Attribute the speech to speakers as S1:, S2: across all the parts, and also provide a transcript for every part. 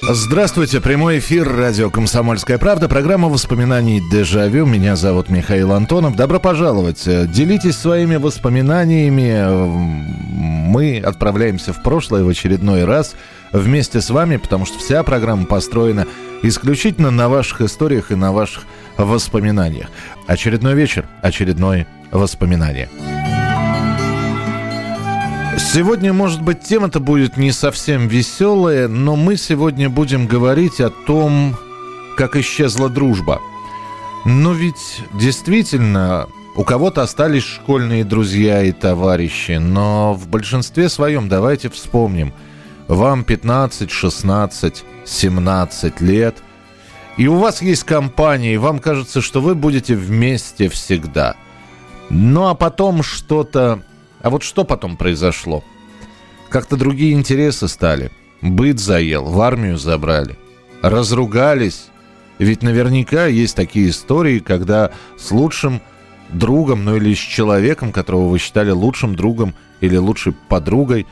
S1: Здравствуйте, прямой эфир радио «Комсомольская правда», программа воспоминаний «Дежавю». Меня зовут Михаил Антонов. Добро пожаловать. Делитесь своими воспоминаниями. Мы отправляемся в прошлое в очередной раз вместе с вами, потому что вся программа построена исключительно на ваших историях и на ваших воспоминаниях. Очередной вечер, очередное воспоминание. Сегодня, может быть, тема-то будет не совсем веселая, но мы сегодня будем говорить о том, как исчезла дружба. Но ведь действительно у кого-то остались школьные друзья и товарищи, но в большинстве своем давайте вспомним. Вам 15, 16, 17 лет, и у вас есть компания, и вам кажется, что вы будете вместе всегда. Ну а потом что-то а вот что потом произошло? Как-то другие интересы стали. Быт заел, в армию забрали. Разругались. Ведь наверняка есть такие истории, когда с лучшим другом, ну или с человеком, которого вы считали лучшим другом или лучшей подругой,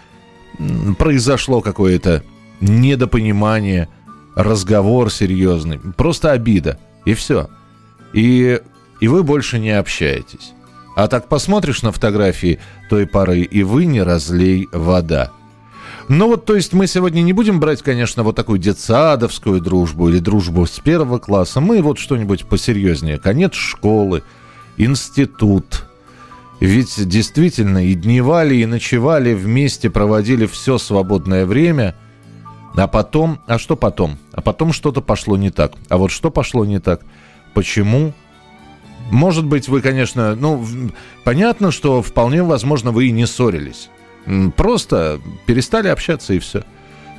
S1: произошло какое-то недопонимание, разговор серьезный, просто обида, и все. И, и вы больше не общаетесь. А так посмотришь на фотографии той поры, и вы не разлей вода. Ну вот, то есть мы сегодня не будем брать, конечно, вот такую детсадовскую дружбу или дружбу с первого класса. Мы вот что-нибудь посерьезнее. Конец школы, институт. Ведь действительно и дневали, и ночевали вместе, проводили все свободное время. А потом, а что потом? А потом что-то пошло не так. А вот что пошло не так? Почему? Может быть, вы, конечно, ну, понятно, что вполне возможно, вы и не ссорились. Просто перестали общаться и все.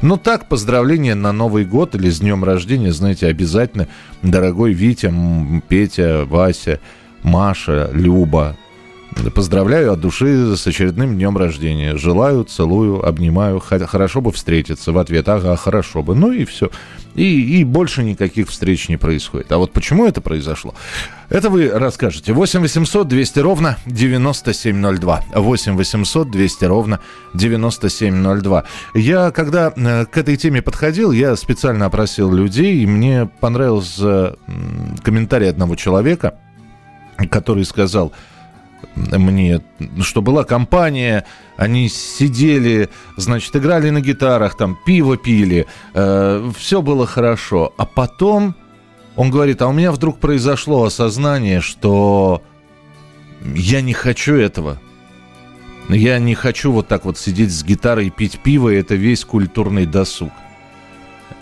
S1: Но так, поздравления на Новый год или с днем рождения, знаете, обязательно, дорогой Витя, Петя, Вася, Маша, Люба, Поздравляю от души с очередным днем рождения. Желаю, целую, обнимаю. Хорошо бы встретиться. В ответ, ага, хорошо бы. Ну и все. И, и больше никаких встреч не происходит. А вот почему это произошло? Это вы расскажете. 8 800 200 ровно 9702. 8 800 200 ровно 9702. Я, когда э, к этой теме подходил, я специально опросил людей, и мне понравился комментарий одного человека, который сказал – мне, что была компания, они сидели, значит, играли на гитарах, там пиво пили, э, все было хорошо. А потом он говорит, а у меня вдруг произошло осознание, что я не хочу этого. Я не хочу вот так вот сидеть с гитарой и пить пиво, это весь культурный досуг.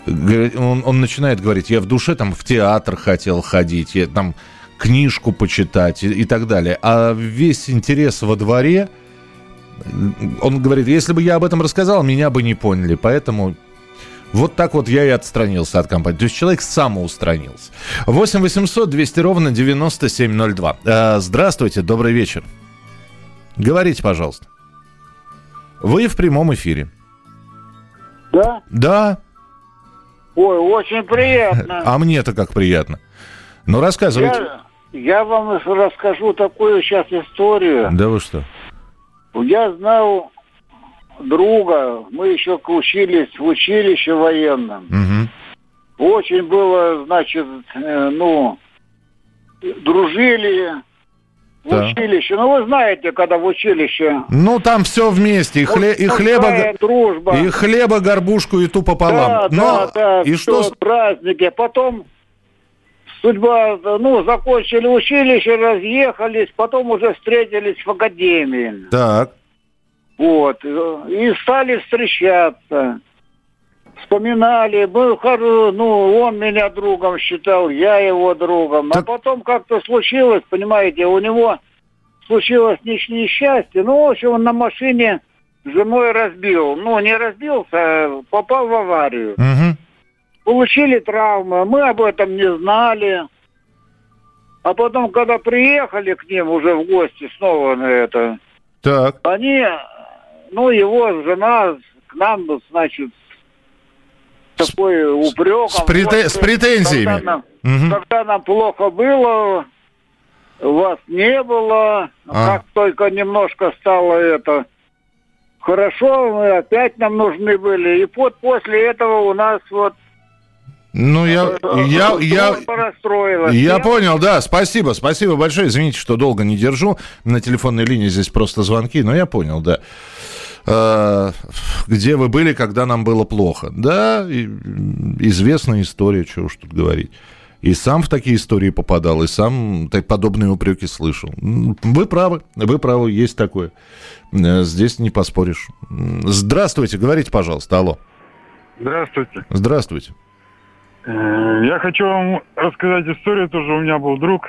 S1: Он, он начинает говорить, я в душе там в театр хотел ходить, я там книжку почитать и, и так далее. А весь интерес во дворе, он говорит, если бы я об этом рассказал, меня бы не поняли. Поэтому вот так вот я и отстранился от компании. То есть человек самоустранился. 8 800 200 ровно 9702. Э, здравствуйте, добрый вечер. Говорите, пожалуйста. Вы в прямом эфире.
S2: Да?
S1: Да.
S2: Ой, очень приятно.
S1: А мне-то как приятно. Ну, рассказывайте.
S2: Я, я вам расскажу такую сейчас историю.
S1: Да вы что?
S2: Я знал друга, мы еще учились в училище военном.
S1: Угу.
S2: Очень было, значит, э, ну, дружили в
S1: Да.
S2: училище. Ну, вы знаете, когда в училище...
S1: Ну, там все вместе. И, хле- и хлеба...
S2: дружба.
S1: И хлеба, горбушку и ту пополам.
S2: Да,
S1: Но
S2: да, да,
S1: и что?
S2: праздники. Потом судьба, ну, закончили училище, разъехались, потом уже встретились в академии.
S1: Так.
S2: Вот. И стали встречаться. Вспоминали, хоро- ну, он меня другом считал, я его другом.
S1: Так-
S2: А потом как-то случилось, понимаете, у него случилось несч- несчастье. Ну, в общем, он на машине с женой разбил. Ну, не разбился, а попал в аварию.
S1: Мгм.
S2: Получили травмы, мы об этом не знали. А потом, когда приехали к ним уже в гости снова на это,
S1: Так.
S2: они ну, его жена к нам, значит, такой упреком.
S1: С, прете... вот, с претензиями. Когда
S2: нам, угу. когда нам плохо было, вас не было, а. как только немножко стало это хорошо, мы опять нам нужны были. И вот после этого у нас вот
S1: ну, я, э, я, я, я понял, да, спасибо, спасибо большое. Извините, что долго не держу. На телефонной линии здесь просто звонки, но я понял, да. Э, где вы были, когда нам было плохо? Да, известная история, чего уж тут говорить. И сам в такие истории попадал, и сам подобные упреки слышал. Вы правы, вы правы, есть такое. Э, здесь не поспоришь. Здравствуйте, говорите, пожалуйста, алло.
S3: Здравствуйте.
S1: Здравствуйте.
S3: Э, я хочу вам рассказать историю. Тоже у меня был друг.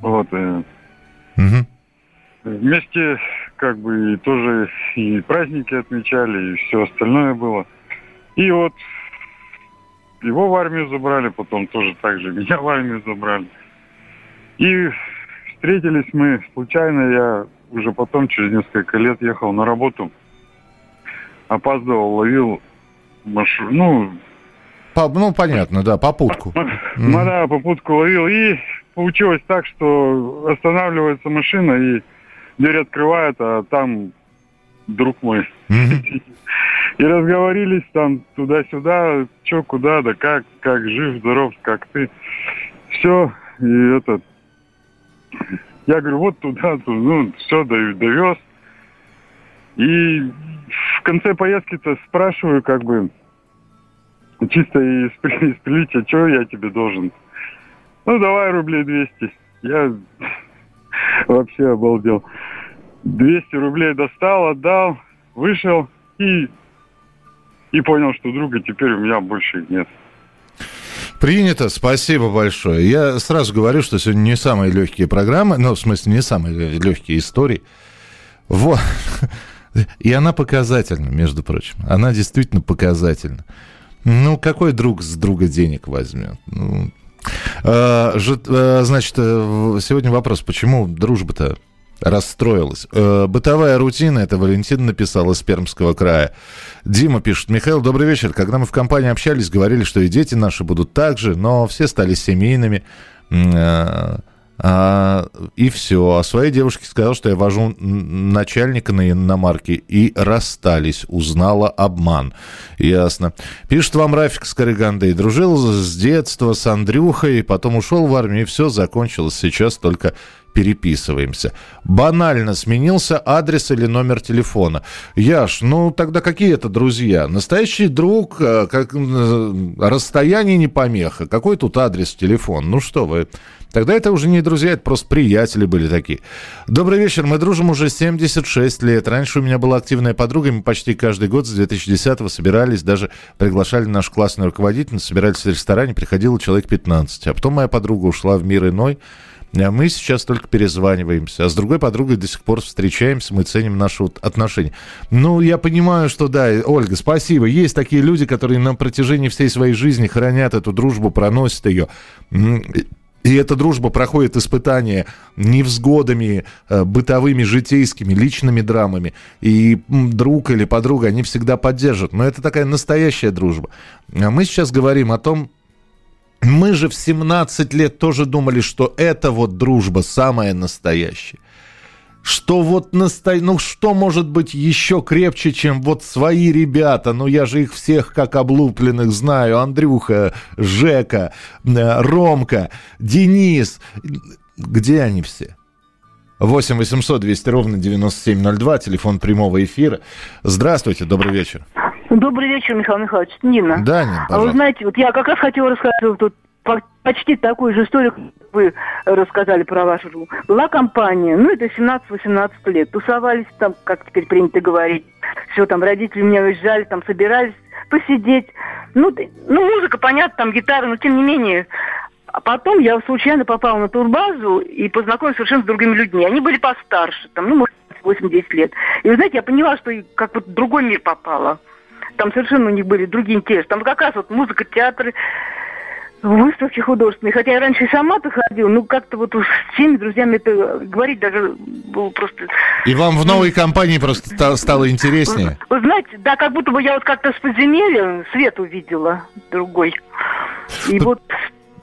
S3: Вот. Угу. Вместе как бы тоже и праздники отмечали, и все остальное было. И вот его в армию забрали, потом тоже так же меня в армию забрали. И встретились мы случайно, я уже потом, через несколько лет, ехал на работу. Опаздывал, ловил машину, ну,
S1: по, ну, понятно, да, попутку.
S3: Mm. Да, попутку ловил. И получилось так, что останавливается машина, и дверь открывает, а там друг мой. Mm-hmm. И разговорились там туда-сюда, что, куда, да как, как жив, здоров, как ты. Все, и этот... Я говорю, вот туда, туда ну, все, довез. И в конце поездки-то спрашиваю, как бы, чисто из, из приличия, что я тебе должен? Ну, давай рублей 200. Я вообще обалдел. 200 рублей достал, отдал, вышел и, и понял, что друга теперь у меня больше нет.
S1: Принято, спасибо большое. Я сразу говорю, что сегодня не самые легкие программы, ну, в смысле, не самые легкие истории. Вот. И она показательна, между прочим. Она действительно показательна. Ну, какой друг с друга денег возьмет? Ну, а, а, значит, э, сегодня вопрос, почему дружба-то расстроилась. Э, бытовая рутина, это Валентин написал из Пермского края. Дима пишет, Михаил, добрый вечер. Когда мы в компании общались, говорили, что и дети наши будут так же, но все стали семейными. Э, а, и все. А своей девушке сказал, что я вожу начальника на иномарке. И расстались. Узнала обман. Ясно. Пишет вам Рафик Скоригандей. Дружил с детства с Андрюхой, потом ушел в армию, и все закончилось. Сейчас только переписываемся. Банально сменился адрес или номер телефона. Яш, ну тогда какие это друзья? Настоящий друг, э, как расстояние не помеха. Какой тут адрес, телефон? Ну что вы... Тогда это уже не друзья, это просто приятели были такие. Добрый вечер, мы дружим уже 76 лет. Раньше у меня была активная подруга, мы почти каждый год с 2010-го собирались, даже приглашали нашу классную руководительницу, собирались в ресторане, приходило человек 15. А потом моя подруга ушла в мир иной, а мы сейчас только перезваниваемся. А с другой подругой до сих пор встречаемся, мы ценим наши вот отношения. Ну, я понимаю, что да, Ольга, спасибо. Есть такие люди, которые на протяжении всей своей жизни хранят эту дружбу, проносят ее. И эта дружба проходит испытания невзгодами, э, бытовыми, житейскими, личными драмами. И друг или подруга, они всегда поддержат. Но это такая настоящая дружба. А мы сейчас говорим о том, мы же в 17 лет тоже думали, что это вот дружба самая настоящая что вот насто... ну что может быть еще крепче, чем вот свои ребята, ну я же их всех как облупленных знаю, Андрюха, Жека, э, Ромка, Денис, где они все? 8 800 200 ровно 9702, телефон прямого эфира. Здравствуйте, добрый вечер.
S4: Добрый вечер, Михаил Михайлович. Нина.
S1: Да, Нина,
S4: пожалуйста. А вы знаете, вот я как раз хотела рассказать тут почти такую же историю, как вы рассказали про вашу. Была компания, ну, это 17-18 лет. Тусовались там, как теперь принято говорить. Все, там родители меня уезжали, там собирались посидеть. Ну, ну, музыка, понятно, там гитара, но тем не менее. А потом я случайно попала на турбазу и познакомилась совершенно с другими людьми. Они были постарше, там, ну, может, 8-10 лет. И вы знаете, я поняла, что как вот другой мир попала. Там совершенно у них были другие интересы. Там как раз вот музыка, театры, выставки художественные. Хотя я раньше сама-то ходила, ну как-то вот уж с всеми друзьями это говорить даже было просто
S1: И вам в новой компании просто стало интереснее?
S4: Вы знаете, да, как будто бы я вот как-то с подземелья свет увидела другой. И вот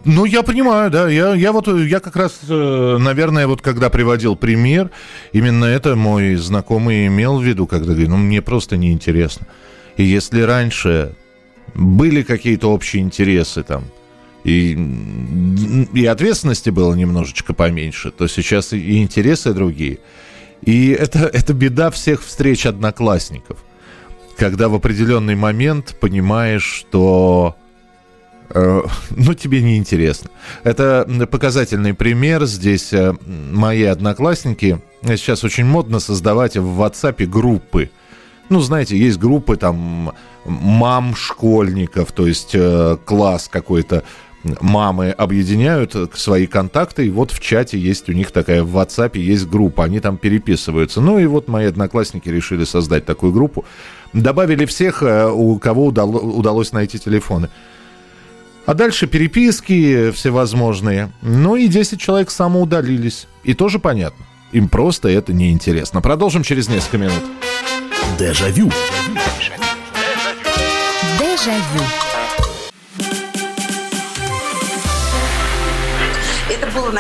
S1: ну, я понимаю, да. Я, я вот, я как раз, э, наверное, вот когда приводил пример, именно это мой знакомый имел в виду, когда говорит, ну, мне просто неинтересно. И если раньше были какие-то общие интересы там, и, и ответственности было немножечко поменьше, то сейчас и интересы другие. И это, это беда всех встреч одноклассников. Когда в определенный момент понимаешь, что Э, ну, тебе не интересно. Это показательный пример. Здесь э, мои одноклассники. Сейчас очень модно создавать в WhatsApp группы. Ну, знаете, есть группы там мам школьников, то есть э, класс какой-то мамы объединяют свои контакты, и вот в чате есть у них такая, в WhatsApp есть группа, они там переписываются. Ну и вот мои одноклассники решили создать такую группу. Добавили всех, у кого удалось найти телефоны. А дальше переписки всевозможные. Ну и 10 человек самоудалились. И тоже понятно. Им просто это неинтересно. Продолжим через несколько минут.
S5: Дежавю.
S6: Дежавю.
S7: Это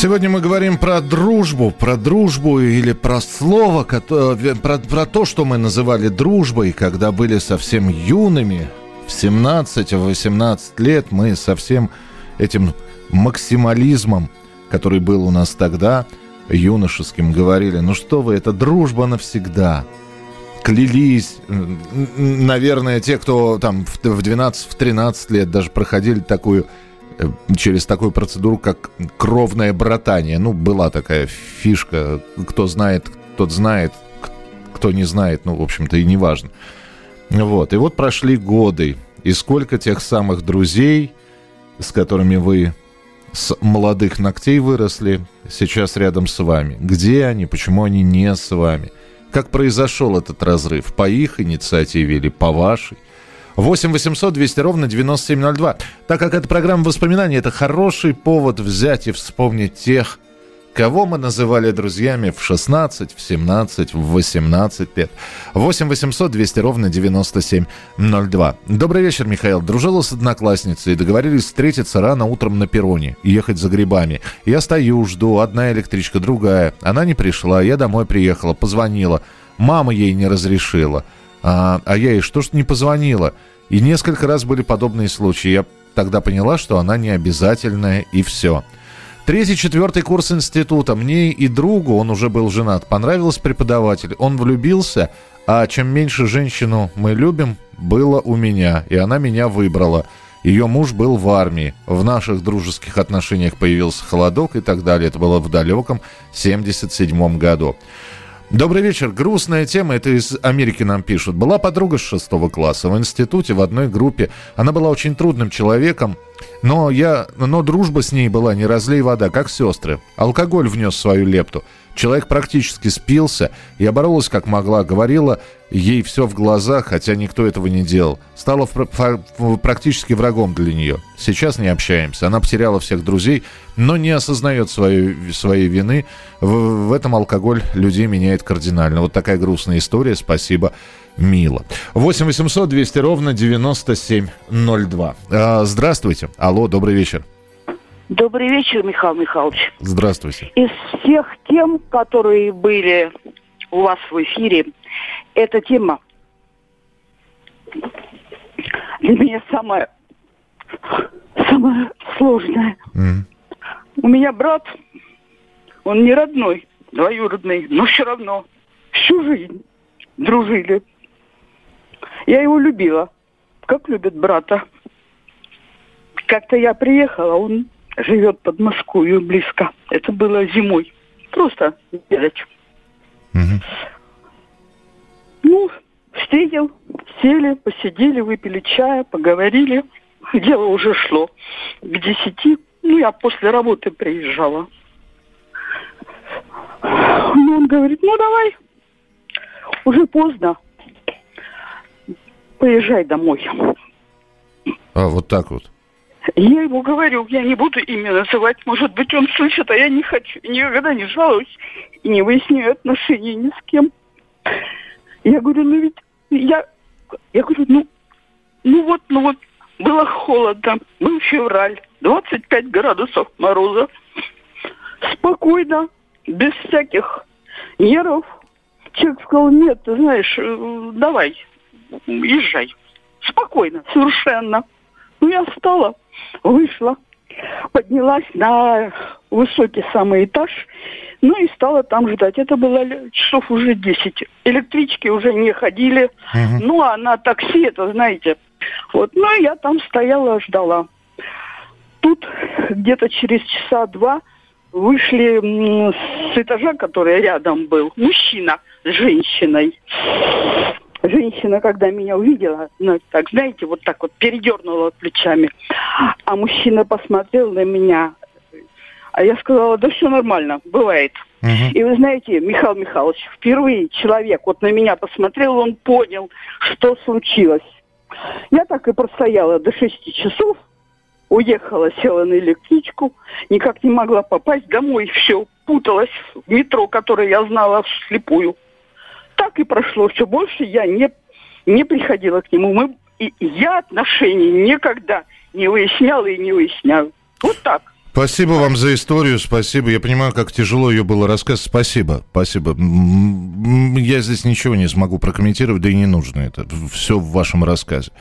S1: Сегодня мы говорим про дружбу, про дружбу или про слово, про, про то, что мы называли дружбой, когда были совсем юными, в 17-18 лет мы совсем этим максимализмом, который был у нас тогда, юношеским, говорили, ну что вы, это дружба навсегда. Клялись, наверное, те, кто там в 12-13 лет даже проходили такую Э, через такую процедуру, как кровное братание. Ну, была такая фишка. Кто знает, тот знает. Кто не знает, ну, в общем-то, и не важно. Вот. И вот прошли годы. И сколько тех самых друзей, с которыми вы с молодых ногтей выросли, сейчас рядом с вами. Где они, почему они не с вами? Как произошел этот разрыв? По их инициативе или по вашей? 8 800 200 ровно 9702. Так как это программа воспоминаний, это хороший повод взять и вспомнить тех, кого мы называли друзьями в 16, в 17, в 18 лет. 8 800 200 ровно 9702. Добрый вечер, Михаил. Дружила с одноклассницей. Договорились встретиться рано утром на перроне и ехать за грибами. Я стою, жду. Одна электричка, другая. Она не пришла. Я домой приехала, позвонила. Мама ей не разрешила. А, а я ей что ж не позвонила? И несколько раз были подобные случаи. Я тогда поняла, что она не обязательная, и все. Третий, четвертый курс института. Мне и другу, он уже был женат, понравился преподаватель. Он влюбился, а чем меньше женщину мы любим, было у меня, и она меня выбрала. Ее муж был в армии. В наших дружеских отношениях появился холодок и так далее. Это было в далеком 77 году. Добрый вечер. Грустная тема. Это из Америки нам пишут. Была подруга с шестого класса в институте в одной группе. Она была очень трудным человеком, но я, но дружба с ней была не разлей вода, как сестры. Алкоголь внес свою лепту. Человек практически спился. Я боролась как могла, говорила ей все в глаза, хотя никто этого не делал. Стала практически врагом для нее. Сейчас не общаемся. Она потеряла всех друзей, но не осознает своей, своей вины. В, в этом алкоголь людей меняет кардинально. Вот такая грустная история. Спасибо, мило. 8 800 200 ровно 9702. А, здравствуйте. Алло, добрый вечер.
S4: Добрый вечер, Михаил Михайлович.
S1: Здравствуйте.
S4: Из всех тем, которые были у вас в эфире, эта тема для меня самая, самая сложная. Mm. У меня брат, он не родной, двоюродный, но все равно всю жизнь дружили. Я его любила, как любят брата. Как-то я приехала, он живет под Москвой близко. Это было зимой. Просто делать. Ну, встретил, сели, посидели, выпили чая, поговорили. Дело уже шло к десяти. Ну, я после работы приезжала. Ну, он говорит, ну, давай, уже поздно, поезжай домой.
S1: А, вот так вот.
S4: Я ему говорю, я не буду имя называть, может быть, он слышит, а я не хочу, никогда не жалуюсь и не выясняю отношений ни с кем. Я говорю, ну ведь я, я говорю, ну, ну вот, ну вот, было холодно, был февраль, 25 градусов мороза. Спокойно, без всяких нервов. Человек сказал, нет, ты знаешь, э, давай, езжай. Спокойно, совершенно. Ну, я встала, вышла, поднялась на высокий самый этаж, ну и стала там ждать. Это было часов уже 10. Электрички уже не ходили. Угу. Ну, а на такси, это знаете. Вот, ну и я там стояла, ждала. Тут где-то через часа два вышли с этажа, который рядом был, мужчина с женщиной. Женщина, когда меня увидела, ну, так, знаете, вот так вот передернула плечами. А мужчина посмотрел на меня. А я сказала, да все нормально, бывает. Uh-huh. И вы знаете, Михаил Михайлович, впервые человек вот на меня посмотрел, он понял, что случилось. Я так и простояла до шести часов, уехала, села на электричку, никак не могла попасть домой, все, путалась в метро, которое я знала вслепую. Так и прошло все больше, я не, не приходила к нему. Мы, и я отношений никогда не выясняла и не выясняю. Вот так.
S1: Спасибо вам за историю, спасибо. Я понимаю, как тяжело ее было рассказать. Спасибо, спасибо. Я здесь ничего не смогу прокомментировать, да и не нужно это. Все в вашем рассказе.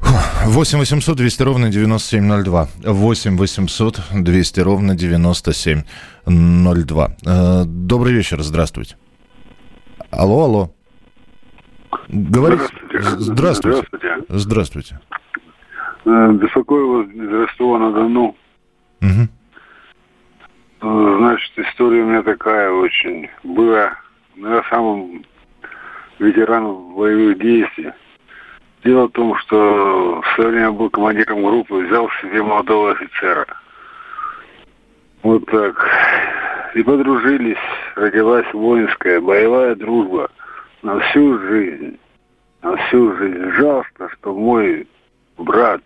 S1: 8 800 200 ровно 9702. 8 800 200 ровно 9702. Э, добрый вечер, здравствуйте. Алло, алло. Говорите. Здравствуйте. Здравствуйте. Здравствуйте.
S8: Э, беспокою вас из Ростова-на-Дону. Угу. Значит, история у меня такая очень. Была, ну, я сам ветеран боевых действий. Дело в том, что в свое время был командиром группы, взял себе молодого офицера. Вот так. И подружились, родилась воинская, боевая дружба на всю жизнь. На всю жизнь. Жалко, что мой брат,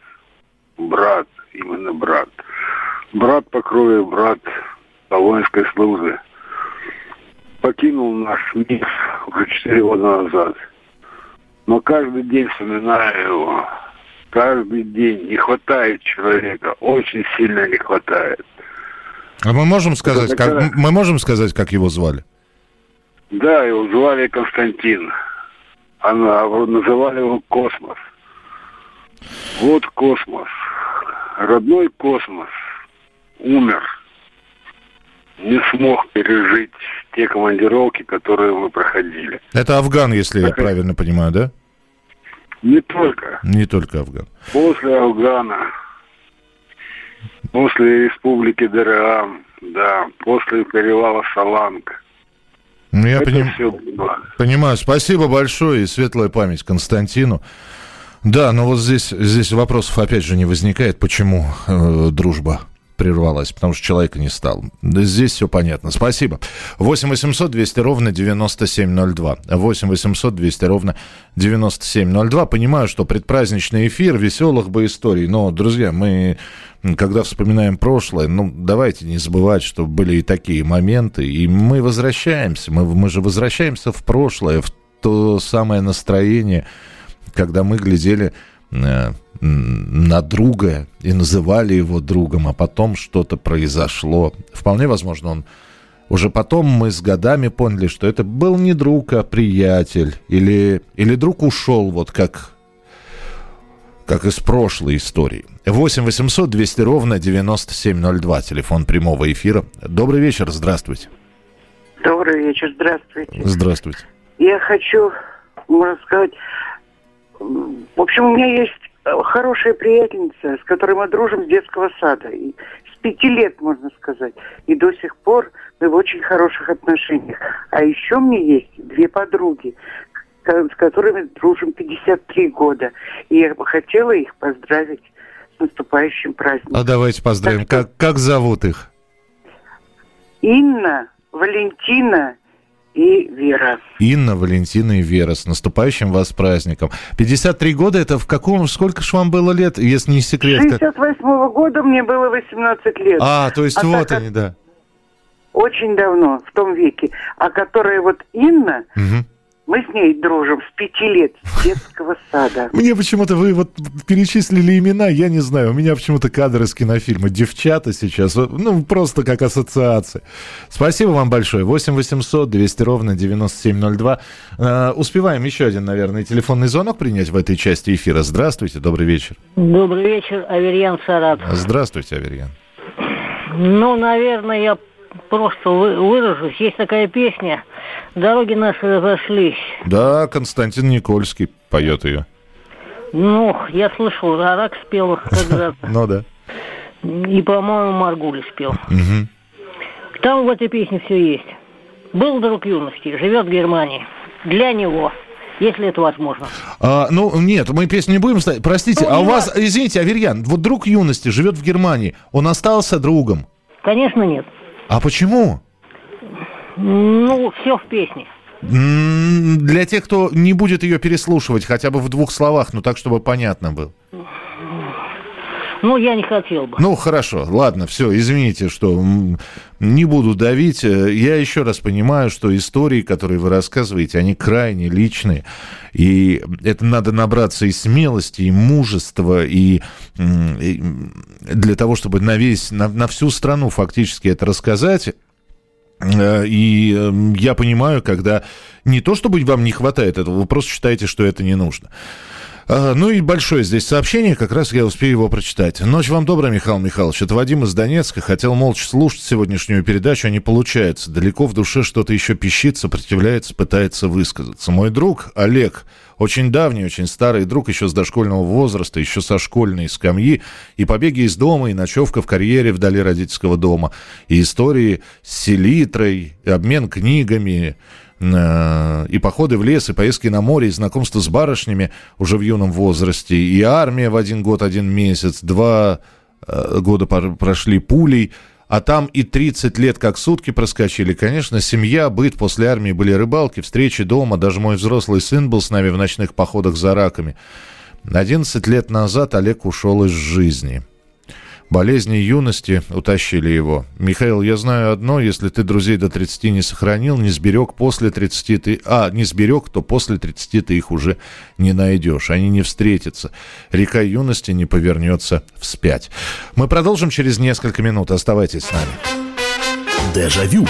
S8: брат, именно брат, брат по крови, брат по воинской службе, покинул наш мир уже четыре года назад – но каждый день вспоминаю его. Каждый день не хватает человека, очень сильно не хватает.
S1: А мы можем сказать, как, мы можем сказать, как его звали?
S8: Да, его звали Константин. Она называли его Космос. Вот космос. Родной космос умер. Не смог пережить те командировки, которые мы проходили.
S1: Это Афган, если так, я правильно понимаю, да?
S8: Не только.
S1: Не только Афган.
S8: После Афгана, после республики ДРА, да, после перевала Саланг.
S1: Ну, я поним... понимаю. Спасибо большое и светлая память Константину. Да, но вот здесь, здесь вопросов опять же не возникает, почему э, дружба прервалась, потому что человека не стало. Здесь все понятно. Спасибо. 8 800 200 ровно 9702. 8 800 200 ровно 9702. Понимаю, что предпраздничный эфир, веселых бы историй. Но, друзья, мы, когда вспоминаем прошлое, ну, давайте не забывать, что были и такие моменты. И мы возвращаемся. Мы, мы же возвращаемся в прошлое, в то самое настроение, когда мы глядели на друга и называли его другом, а потом что-то произошло. Вполне возможно, он уже потом мы с годами поняли, что это был не друг, а приятель. Или, или друг ушел, вот как, как из прошлой истории. 8 800 200 ровно 9702, телефон прямого эфира. Добрый вечер, здравствуйте.
S9: Добрый вечер, здравствуйте.
S1: Здравствуйте.
S9: Я хочу, можно сказать, в общем, у меня есть э, хорошая приятельница, с которой мы дружим с детского сада. И с пяти лет, можно сказать. И до сих пор мы в очень хороших отношениях. А еще мне есть две подруги, с которыми дружим 53 года. И я бы хотела их поздравить с наступающим праздником.
S1: А давайте поздравим. Так, как, как зовут их?
S9: Инна, Валентина и Вера.
S1: Инна, Валентина и Вера. С наступающим вас праздником. 53 года, это в каком, сколько ж вам было лет, если не секрет?
S9: 68 -го года мне было 18 лет.
S1: А, то есть а вот они, да.
S9: Очень давно, в том веке. А которая вот Инна, угу. Мы с ней дружим с пяти лет, с детского сада.
S1: Мне почему-то вы вот перечислили имена, я не знаю, у меня почему-то кадры из кинофильма «Девчата» сейчас, ну, просто как ассоциация. Спасибо вам большое. 8 800 200 ровно 9702. Э, успеваем еще один, наверное, телефонный звонок принять в этой части эфира. Здравствуйте, добрый вечер.
S10: Добрый вечер, Аверьян Сарат.
S1: Здравствуйте, Аверьян.
S10: Ну, наверное, я просто выражусь. Есть такая песня «Дороги наши разошлись».
S1: Да, Константин Никольский поет ее.
S10: Ну, я слышал, Рарак спел когда-то.
S1: Ну да.
S10: И, по-моему, Маргули спел. Там в этой песне все есть. Был друг юности, живет в Германии. Для него если это возможно.
S1: А, ну, нет, мы песню не будем ставить. Простите, ну, а у вас, извините, Аверьян, вот друг юности живет в Германии, он остался другом?
S10: Конечно, нет.
S1: А почему?
S10: Ну, все в песне.
S1: Для тех, кто не будет ее переслушивать, хотя бы в двух словах, ну так, чтобы понятно было.
S10: Ну, я не хотел бы.
S1: Ну, хорошо, ладно, все, извините, что не буду давить. Я еще раз понимаю, что истории, которые вы рассказываете, они крайне личные. И это надо набраться и смелости, и мужества, и, и для того, чтобы на весь, на, на всю страну фактически это рассказать. Э, и эм, я понимаю, когда не то, чтобы вам не хватает этого, вы просто считаете, что это не нужно. А, ну и большое здесь сообщение, как раз я успею его прочитать. Ночь вам добрая, Михаил Михайлович. Это Вадим из Донецка. Хотел молча слушать сегодняшнюю передачу, а не получается. Далеко в душе что-то еще пищит, сопротивляется, пытается высказаться. Мой друг Олег, очень давний, очень старый друг, еще с дошкольного возраста, еще со школьной скамьи, и побеги из дома, и ночевка в карьере вдали родительского дома, и истории с селитрой, и обмен книгами, Э, и походы в лес, и поездки на море, и знакомство с барышнями уже в юном возрасте, и армия в один год, один месяц, два э, года прошли пулей, а там и 30 лет как сутки проскочили. Конечно, семья, быт, после армии были рыбалки, встречи дома, даже мой взрослый сын был с нами в ночных походах за раками. 11 лет назад Олег ушел из жизни – Болезни юности утащили его. Михаил, я знаю одно, если ты друзей до 30 не сохранил, не сберег после 30 ты... А, не сберег, то после 30 ты их уже не найдешь. Они не встретятся. Река юности не повернется вспять. Мы продолжим через несколько минут. Оставайтесь с нами.
S5: Дежавю.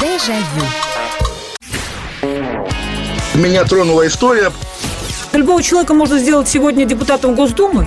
S6: Дежавю.
S11: Меня тронула история.
S12: Любого человека можно сделать сегодня депутатом Госдумы.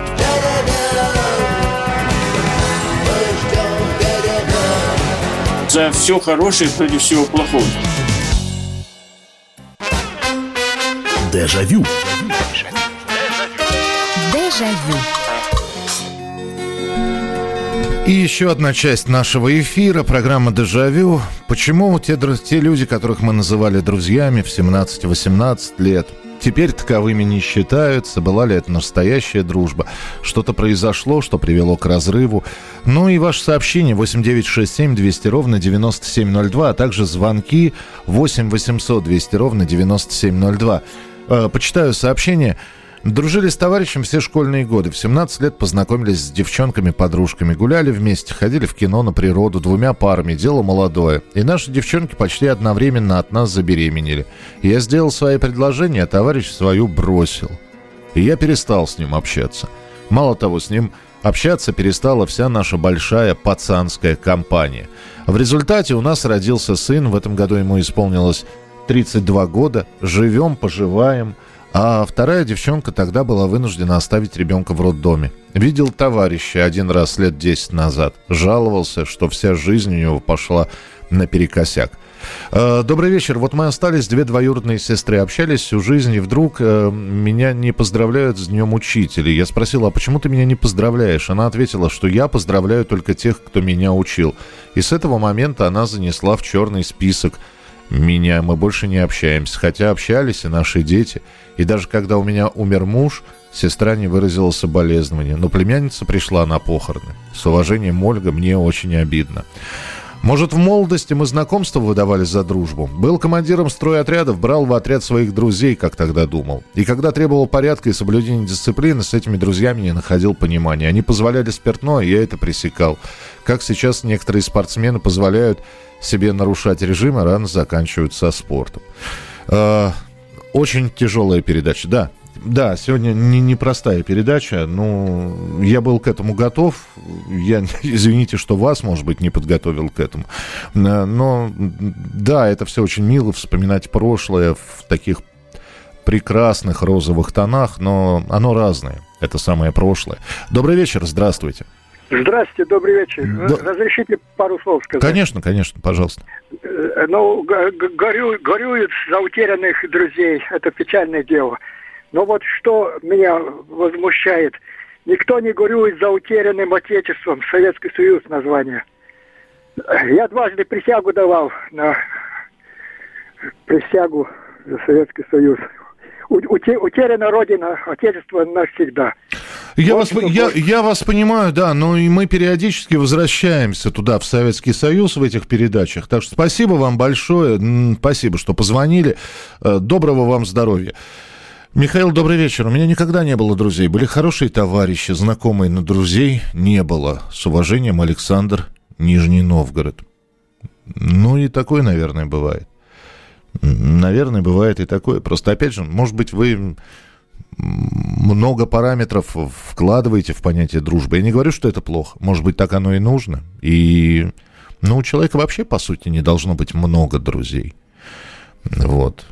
S13: За все хорошее против всего плохого.
S5: Дежавю.
S6: Дежавю.
S1: И еще одна часть нашего эфира, программа «Дежавю». Почему те, те люди, которых мы называли друзьями в 17-18 лет – теперь таковыми не считаются. Была ли это настоящая дружба? Что-то произошло, что привело к разрыву. Ну и ваше сообщение 8967 200 ровно 9702, а также звонки 8 800 200 ровно 9702. Э, почитаю сообщение. Дружили с товарищем все школьные годы. В 17 лет познакомились с девчонками-подружками. Гуляли вместе, ходили в кино на природу двумя парами. Дело молодое. И наши девчонки почти одновременно от нас забеременели. Я сделал свои предложения, а товарищ свою бросил. И я перестал с ним общаться. Мало того, с ним Общаться перестала вся наша большая пацанская компания. В результате у нас родился сын, в этом году ему исполнилось 32 года. Живем, поживаем. А вторая девчонка тогда была вынуждена оставить ребенка в роддоме. Видел товарища один раз лет 10 назад. Жаловался, что вся жизнь у него пошла наперекосяк. Э, добрый вечер. Вот мы остались, две двоюродные сестры, общались всю жизнь, и вдруг э, меня не поздравляют с Днем Учителя. Я спросил, а почему ты меня не поздравляешь? Она ответила, что я поздравляю только тех, кто меня учил. И с этого момента она занесла в черный список меня. Мы больше не общаемся, хотя общались и наши дети. И даже когда у меня умер муж, сестра не выразила соболезнования. Но племянница пришла на похороны. С уважением, Ольга, мне очень обидно. Может, в молодости мы знакомство выдавали за дружбу? Был командиром стройотрядов, брал в отряд своих друзей, как тогда думал. И когда требовал порядка и соблюдения дисциплины, с этими друзьями не находил понимания. Они позволяли спиртное, я это пресекал. Как сейчас некоторые спортсмены позволяют себе нарушать режим, и рано заканчивают со спортом. Э, очень тяжелая передача, да. Да, сегодня не непростая передача. Ну, я был к этому готов. Я, извините, что вас, может быть, не подготовил к этому. Э, но, да, это все очень мило, вспоминать прошлое в таких прекрасных розовых тонах, но оно разное. Это самое прошлое. Добрый вечер, здравствуйте.
S14: Здравствуйте, добрый вечер. Да. Разрешите пару слов сказать?
S1: Конечно, конечно, пожалуйста.
S14: Э, ну, горю, горюют за утерянных друзей. Это печальное дело. Но вот что меня возмущает, никто не горюет за утерянным Отечеством, Советский Союз название. Я дважды присягу давал на присягу за Советский Союз. Утеряна Родина, Отечество навсегда.
S1: Я вас, я, я вас понимаю, да, но и мы периодически возвращаемся туда, в Советский Союз, в этих передачах. Так что спасибо вам большое, спасибо, что позвонили. Э, доброго вам здоровья. Михаил, добрый вечер. У меня никогда не было друзей. Были хорошие товарищи, знакомые, но друзей не было. С уважением, Александр, Нижний Новгород. Ну и такое, наверное, бывает. Наверное, бывает и такое. Просто, опять же, может быть, вы много параметров вкладываете в понятие дружбы. Я не говорю, что это плохо. Может быть, так оно и нужно. И, ну, у человека вообще, по сути, не должно быть много друзей. Вот.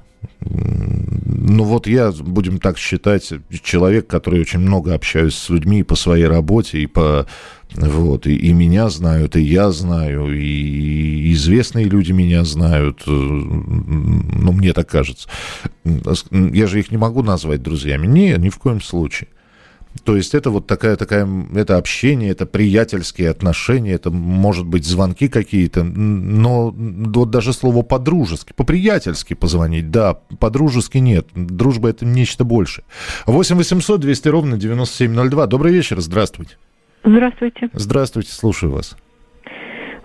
S1: Ну вот я, будем так считать, человек, который очень много общаюсь с людьми по своей работе, и по вот, и, и меня знают, и я знаю, и известные люди меня знают, э, ну, мне так кажется. Я же их не могу назвать друзьями. Не, ни в коем случае. То есть это вот такая, такая, это общение, это приятельские отношения, это, может быть, звонки какие-то, но вот даже слово по-дружески, по-приятельски позвонить, да, по-дружески нет, дружба это нечто большее. 8 800 200 ровно 9702. Добрый вечер, здравствуйте.
S15: Здравствуйте.
S1: Здравствуйте, слушаю вас.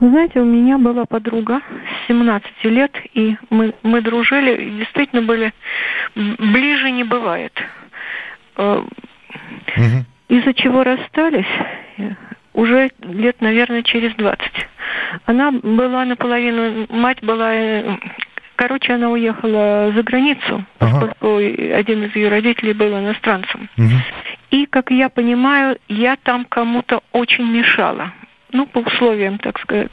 S15: Вы знаете, у меня была подруга с 17 лет, и мы, мы дружили, и действительно были ближе не бывает э, Угу. Из-за чего расстались уже лет, наверное, через 20. Она была наполовину, мать была, э, короче, она уехала за границу, ага. поскольку один из ее родителей был иностранцем. Угу. И, как я понимаю, я там кому-то очень мешала. Ну, по условиям, так сказать.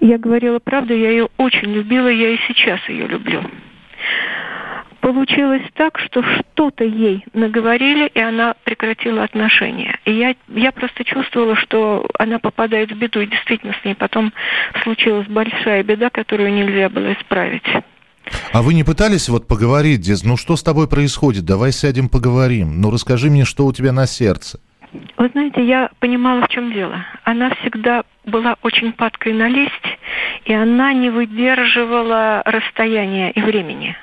S15: Я говорила правду, я ее очень любила, я и сейчас ее люблю получилось так, что что-то ей наговорили, и она прекратила отношения. И я, я просто чувствовала, что она попадает в беду, и действительно с ней потом случилась большая беда, которую нельзя было исправить.
S1: А вы не пытались вот поговорить, ну что с тобой происходит, давай сядем поговорим, ну расскажи мне, что у тебя на сердце.
S15: Вы знаете, я понимала, в чем дело. Она всегда была очень падкой на лесть, и она не выдерживала расстояния и времени.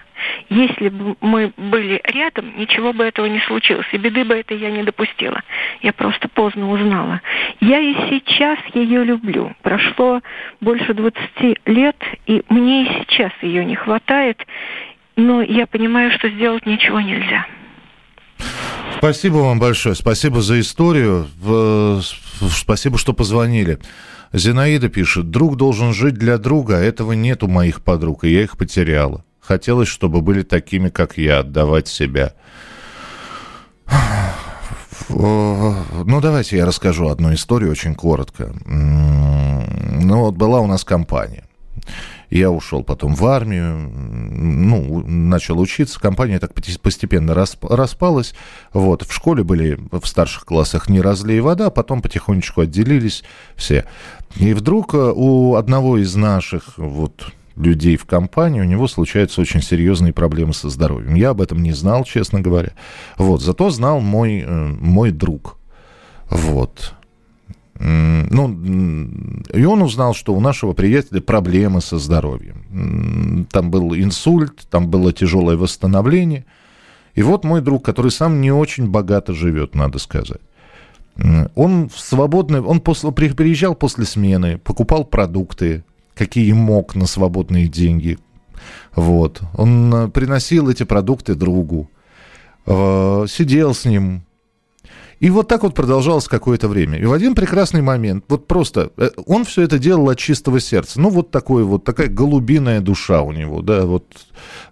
S15: Если бы мы были рядом, ничего бы этого не случилось, и беды бы это я не допустила. Я просто поздно узнала. Я и сейчас ее люблю. Прошло больше 20 лет, и мне и сейчас ее не хватает, но я понимаю, что сделать ничего нельзя.
S1: Спасибо вам большое. Спасибо за историю. Спасибо, что позвонили. Зинаида пишет, друг должен жить для друга, а этого нет у моих подруг, и я их потеряла. Хотелось, чтобы были такими, как я, отдавать себя. Ну, давайте я расскажу одну историю очень коротко. Ну, вот была у нас компания. Я ушел потом в армию, ну, начал учиться. Компания так постепенно распалась. Вот, в школе были в старших классах не разлей вода, потом потихонечку отделились все. И вдруг э, у одного из наших вот людей в компании, у него случаются очень серьезные проблемы со здоровьем. Я об этом не знал, честно говоря. Вот, зато знал мой, э, мой друг. Вот. Ну, и он узнал, что у нашего приятеля проблемы со здоровьем. Там был инсульт, там было тяжелое восстановление. И вот мой друг, который сам не очень богато живет, надо сказать. Он в свободное, он после, приезжал после смены, покупал продукты, какие мог на свободные деньги. Вот. Он э, приносил эти продукты другу, э, сидел с ним, и вот так вот продолжалось какое-то время. И в один прекрасный момент, вот просто, э, он все это делал от чистого сердца. Ну, вот такой вот, такая голубиная душа у него, да, вот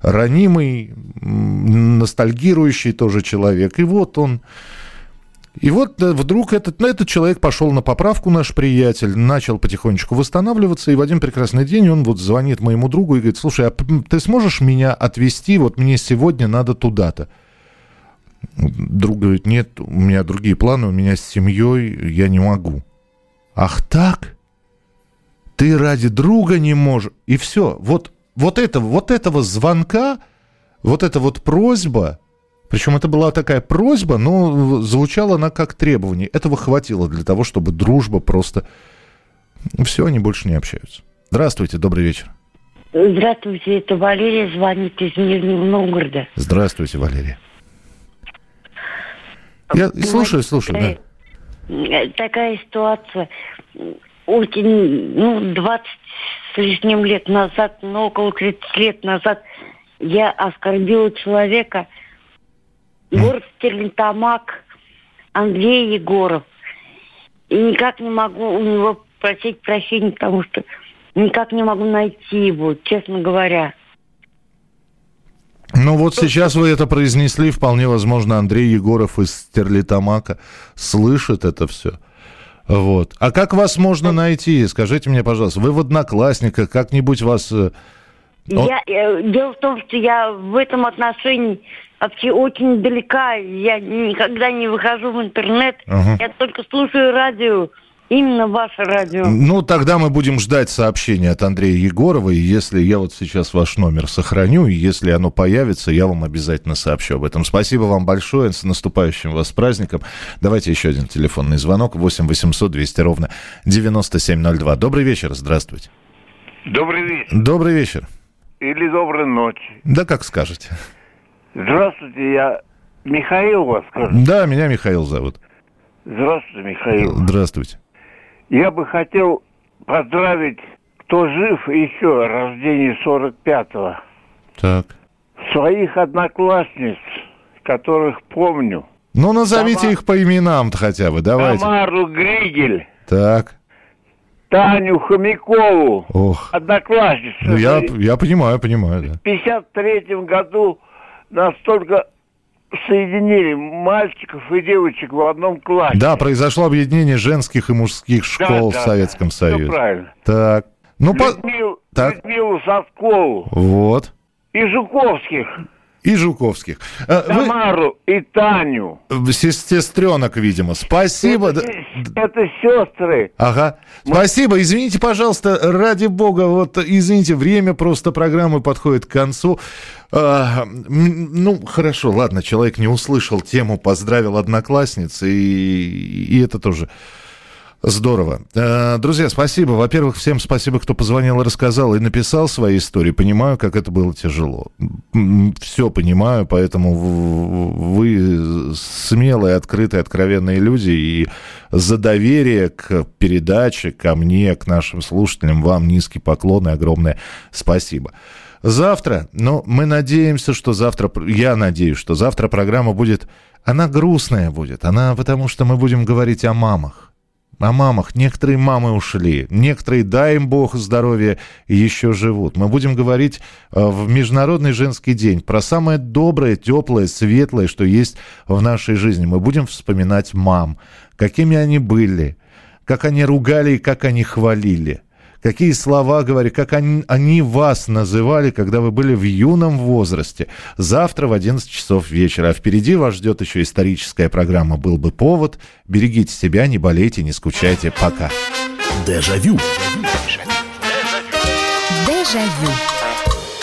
S1: ранимый, ностальгирующий тоже человек. И вот он... И вот э, вдруг этот, ну, этот человек пошел на поправку, наш приятель, начал потихонечку восстанавливаться, и в один прекрасный день он вот звонит моему другу и говорит, слушай, а ты сможешь меня отвезти, вот мне сегодня надо туда-то. Друг говорит, нет, у меня другие планы, у меня с семьей, я не могу. Ах так? Ты ради друга не можешь. И все. Вот, вот, это, вот этого звонка, вот эта вот просьба, причем это была такая просьба, но звучала она как требование. Этого хватило для того, чтобы дружба просто... Все, они больше не общаются. Здравствуйте, добрый вечер.
S16: Здравствуйте, это Валерия звонит из Нижнего Новгорода.
S1: Здравствуйте, Валерия. Я слушаю, слушаю,
S16: да. Э, такая ситуация. Очень, ну, 20 с лишним лет назад, ну, около 30 лет назад я оскорбила человека. Город Стерлитамак, Андрей Егоров. И никак не могу у него просить прощения, потому что никак не могу найти его, честно говоря.
S1: Ну вот сейчас вы это произнесли, вполне возможно, Андрей Егоров из Стерлитамака слышит это все. Вот. А как вас можно найти? Скажите мне, пожалуйста, вы в Одноклассниках, как-нибудь вас... Э,
S16: он... Я, э, дело в том, что я в этом отношении вообще очень далека. Я никогда не выхожу в интернет. Ага. Я только слушаю радио. Именно ваше радио.
S1: Ну, тогда мы будем ждать сообщения от Андрея Егорова, и если я вот сейчас ваш номер сохраню, и если оно появится, я вам обязательно сообщу об этом. Спасибо вам большое, с наступающим вас праздником. Давайте еще один телефонный звонок, 8 800 200 ровно 9702. Добрый вечер, здравствуйте.
S17: Добрый вечер.
S1: Добрый вечер.
S17: Или доброй ночи.
S1: Да как скажете.
S17: Здравствуйте, я Михаил вас, скажу.
S1: Да, меня Михаил зовут.
S17: Здравствуйте, Михаил.
S1: Здравствуйте.
S17: Я бы хотел поздравить, кто жив еще, рождение 45-го.
S1: Так.
S17: Своих одноклассниц, которых помню.
S1: Ну, назовите Тамар... их по именам-то хотя бы, давайте.
S17: Тамару Григель.
S1: Так.
S17: Таню Хомякову.
S1: Ох.
S17: Одноклассницу.
S1: Ну, я, я понимаю, понимаю, да.
S17: В 53 году настолько соединили мальчиков и девочек в одном классе.
S1: Да, произошло объединение женских и мужских школ да, в Советском да, Союзе.
S17: Все правильно.
S1: Так. Ну,
S17: Людмил,
S1: по... так.
S17: Людмилу Садкову.
S1: Вот.
S17: И Жуковских.
S1: И Жуковских.
S17: Э, Тамару Вы... и Таню.
S1: Сестренок, видимо. Спасибо.
S17: Это, это сестры.
S1: Ага. Мы... Спасибо. Извините, пожалуйста, ради бога, вот извините, время просто программы подходит к концу. А, ну, хорошо, ладно, человек не услышал тему, поздравил одноклассниц, и, и это тоже Здорово. Э, друзья, спасибо. Во-первых, всем спасибо, кто позвонил рассказал, и написал свои истории. Понимаю, как это было тяжело. Все понимаю, поэтому вы смелые, открытые, откровенные люди, и за доверие к передаче, ко мне, к нашим слушателям, вам низкий поклон и огромное спасибо. Завтра, ну, мы надеемся, что завтра, я надеюсь, что завтра программа будет, она грустная будет, она потому что мы будем говорить о мамах о мамах. Некоторые мамы ушли, некоторые, дай им Бог здоровья, еще живут. Мы будем говорить э, в Международный женский день про самое доброе, теплое, светлое, что есть в нашей жизни. Мы будем вспоминать мам, какими они были, как они ругали и как они хвалили – какие слова говорили, как они, они вас называли, когда вы были в юном возрасте. Завтра в 11 часов вечера. А впереди вас ждет еще историческая программа «Был бы повод». Берегите себя, не болейте, не скучайте. Пока.
S5: Дежавю.
S6: Дежавю.